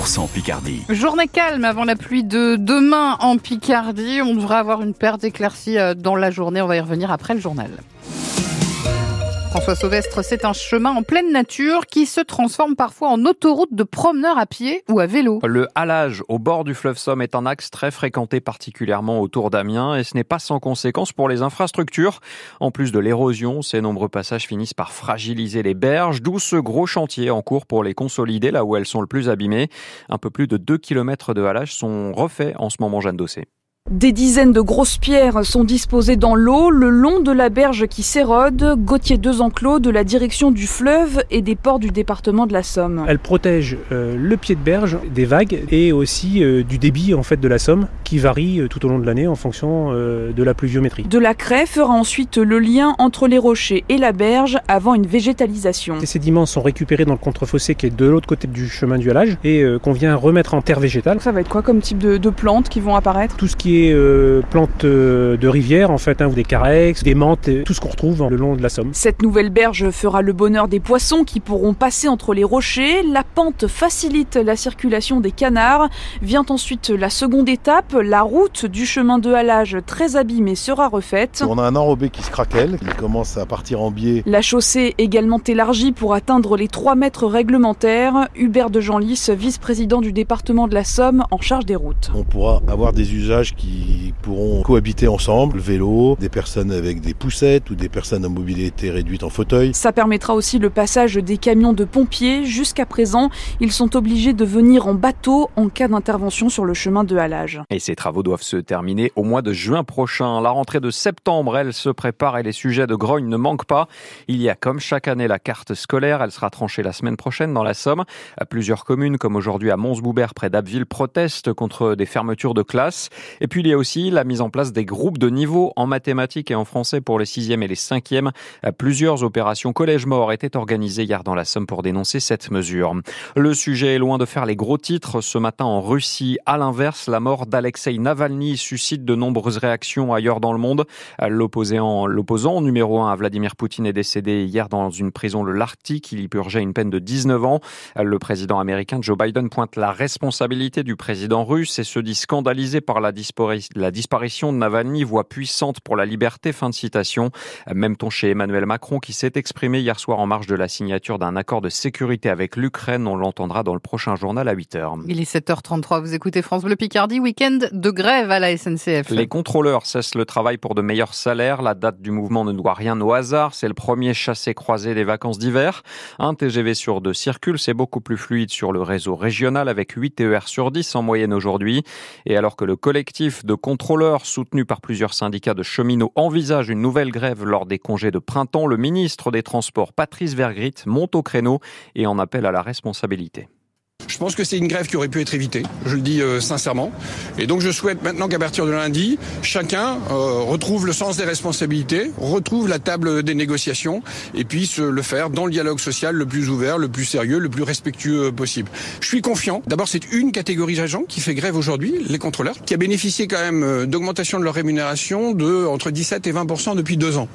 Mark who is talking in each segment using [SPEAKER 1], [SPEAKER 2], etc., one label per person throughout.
[SPEAKER 1] 100% Picardie.
[SPEAKER 2] Journée calme avant la pluie de demain en Picardie. On devrait avoir une paire d'éclaircies euh, dans la journée. On va y revenir après le journal. François Sauvestre, c'est un chemin en pleine nature qui se transforme parfois en autoroute de promeneurs à pied ou à vélo.
[SPEAKER 3] Le halage au bord du fleuve Somme est un axe très fréquenté particulièrement autour d'Amiens et ce n'est pas sans conséquence pour les infrastructures. En plus de l'érosion, ces nombreux passages finissent par fragiliser les berges, d'où ce gros chantier en cours pour les consolider là où elles sont le plus abîmées. Un peu plus de 2 km de halage sont refaits en ce moment, Jeanne Dossé.
[SPEAKER 4] Des dizaines de grosses pierres sont disposées dans l'eau le long de la berge qui s'érode. Gauthier Desenclos de la direction du fleuve et des ports du département de la Somme.
[SPEAKER 5] Elle protège euh, le pied de berge des vagues et aussi euh, du débit en fait de la Somme qui varie euh, tout au long de l'année en fonction de la pluviométrie.
[SPEAKER 4] De la craie fera ensuite le lien entre les rochers et la berge avant une végétalisation.
[SPEAKER 5] Ces sédiments sont récupérés dans le contrefossé qui est de l'autre côté du chemin du halage et qu'on vient remettre en terre végétale.
[SPEAKER 4] Ça va être quoi comme type de, de plantes qui vont apparaître?
[SPEAKER 5] Tout ce qui est euh, plantes euh, de rivière en fait, hein, ou des carex, des menthes, tout ce qu'on retrouve le long de la Somme.
[SPEAKER 4] Cette nouvelle berge fera le bonheur des poissons qui pourront passer entre les rochers. La pente facilite la circulation des canards. Vient ensuite la seconde étape, la route du chemin de halage très abîmée sera refaite.
[SPEAKER 6] On a un enrobé qui se craquelle, qui commence à partir en biais.
[SPEAKER 4] La chaussée également élargie pour atteindre les 3 mètres réglementaires. Hubert de Genlis, vice-président du département de la Somme en charge des routes.
[SPEAKER 6] On pourra avoir des usages qui pourront cohabiter ensemble, le vélo, des personnes avec des poussettes ou des personnes à mobilité réduite en fauteuil.
[SPEAKER 4] Ça permettra aussi le passage des camions de pompiers. Jusqu'à présent, ils sont obligés de venir en bateau en cas d'intervention sur le chemin de halage.
[SPEAKER 3] Et ces travaux doivent se terminer au mois de juin prochain. La rentrée de septembre, elle se prépare et les sujets de grogne ne manquent pas. Il y a comme chaque année la carte scolaire. Elle sera tranchée la semaine prochaine dans la Somme. Plusieurs communes, comme aujourd'hui à Mons-Boubert près d'Abbeville, protestent contre des fermetures de classes. Et puis il y a aussi la mise en place des groupes de niveau en mathématiques et en français pour les sixièmes et les cinquièmes. Plusieurs opérations collège mort étaient organisées hier dans la Somme pour dénoncer cette mesure. Le sujet est loin de faire les gros titres. Ce matin en Russie, à l'inverse, la mort d'Alexei Navalny suscite de nombreuses réactions ailleurs dans le monde. L'opposant numéro un à Vladimir Poutine est décédé hier dans une prison de l'Arctique. Il y purgeait une peine de 19 ans. Le président américain Joe Biden pointe la responsabilité du président russe et se dit scandalisé par la disparition la disparition de Navalny, voix puissante pour la liberté. Fin de citation. Même ton chez Emmanuel Macron qui s'est exprimé hier soir en marge de la signature d'un accord de sécurité avec l'Ukraine. On l'entendra dans le prochain journal à 8h.
[SPEAKER 2] Il est 7h33. Vous écoutez France Bleu Picardie. Week-end de grève à la SNCF.
[SPEAKER 3] Les contrôleurs cessent le travail pour de meilleurs salaires. La date du mouvement ne doit rien au hasard. C'est le premier chassé-croisé des vacances d'hiver. Un TGV sur deux circule. C'est beaucoup plus fluide sur le réseau régional avec 8 TER sur 10 en moyenne aujourd'hui. Et alors que le collectif de contrôleurs soutenu par plusieurs syndicats de cheminots envisage une nouvelle grève lors des congés de printemps, le ministre des Transports Patrice Vergrit monte au créneau et en appelle à la responsabilité.
[SPEAKER 7] Je pense que c'est une grève qui aurait pu être évitée, je le dis euh, sincèrement. Et donc je souhaite maintenant qu'à partir de lundi, chacun euh, retrouve le sens des responsabilités, retrouve la table des négociations et puisse le faire dans le dialogue social le plus ouvert, le plus sérieux, le plus respectueux possible. Je suis confiant. D'abord, c'est une catégorie d'agents qui fait grève aujourd'hui, les contrôleurs, qui a bénéficié quand même euh, d'augmentation de leur rémunération de entre 17 et 20% depuis deux ans.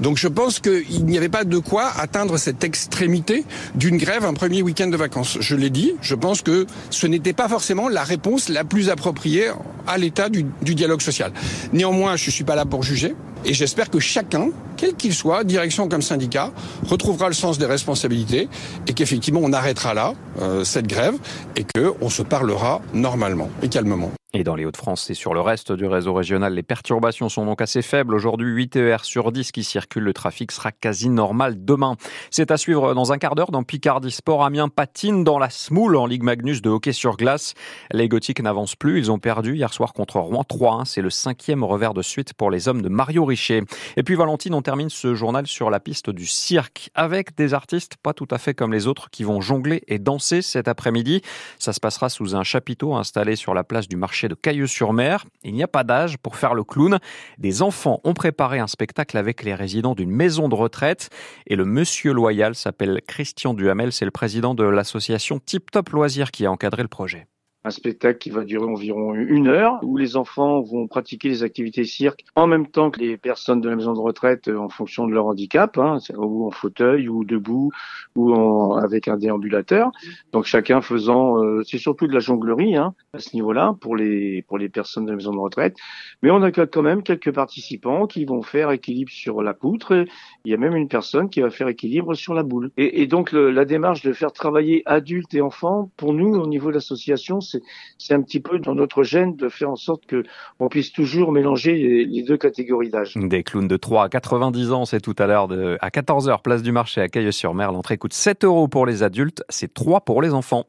[SPEAKER 7] Donc je pense qu'il n'y avait pas de quoi atteindre cette extrémité d'une grève un premier week-end de vacances. Je l'ai dit, pense que ce n'était pas forcément la réponse la plus appropriée à l'état du, dialogue social. Néanmoins, je ne suis pas là pour juger et j'espère que chacun, quel qu'il soit, direction comme syndicat, retrouvera le sens des responsabilités et qu'effectivement on arrêtera là euh, cette grève et qu'on se parlera normalement et calmement.
[SPEAKER 3] Et dans les Hauts-de-France et sur le reste du réseau régional, les perturbations sont donc assez faibles. Aujourd'hui, 8 TER sur 10 qui circulent. Le trafic sera quasi normal demain. C'est à suivre dans un quart d'heure dans Picardie Sport. Amiens patine dans la smoule en Ligue Magnus de hockey sur glace. Les Gothiques n'avancent plus. Ils ont perdu hier soir contre Rouen 3-1. C'est le cinquième revers de suite pour les hommes de Mario Richer. Et puis Valentine, on termine ce journal sur la piste du cirque avec des artistes pas tout à fait comme les autres qui vont jongler et danser cet après-midi. Ça se passera sous un chapiteau installé sur la place du marché de Cailleux-sur-Mer. Il n'y a pas d'âge pour faire le clown. Des enfants ont préparé un spectacle avec les résidents d'une maison de retraite. Et le monsieur loyal s'appelle Christian Duhamel. C'est le président de l'association Tip Top Loisirs qui a encadré le projet.
[SPEAKER 1] Un spectacle qui va durer environ une heure, où les enfants vont pratiquer les activités cirque en même temps que les personnes de la maison de retraite en fonction de leur handicap, hein, ou en fauteuil, ou debout, ou en, avec un déambulateur. Donc chacun faisant, euh, c'est surtout de la jonglerie hein, à ce niveau-là pour les pour les personnes de la maison de retraite. Mais on a quand même quelques participants qui vont faire équilibre sur la poutre. il y a même une personne qui va faire équilibre sur la boule. Et, donc la démarche de faire travailler adultes et enfants, pour nous au niveau de l'association, c'est c'est un petit peu dans notre gène de faire en sorte que on puisse toujours mélanger les, deux catégories d'âge.
[SPEAKER 3] Des clowns de 3 à 90 ans, c'est tout à l'heure à 14h, place du marché à Caille-sur-Mer. L'entrée coûte 7 euros pour les adultes, c'est 3 pour les enfants.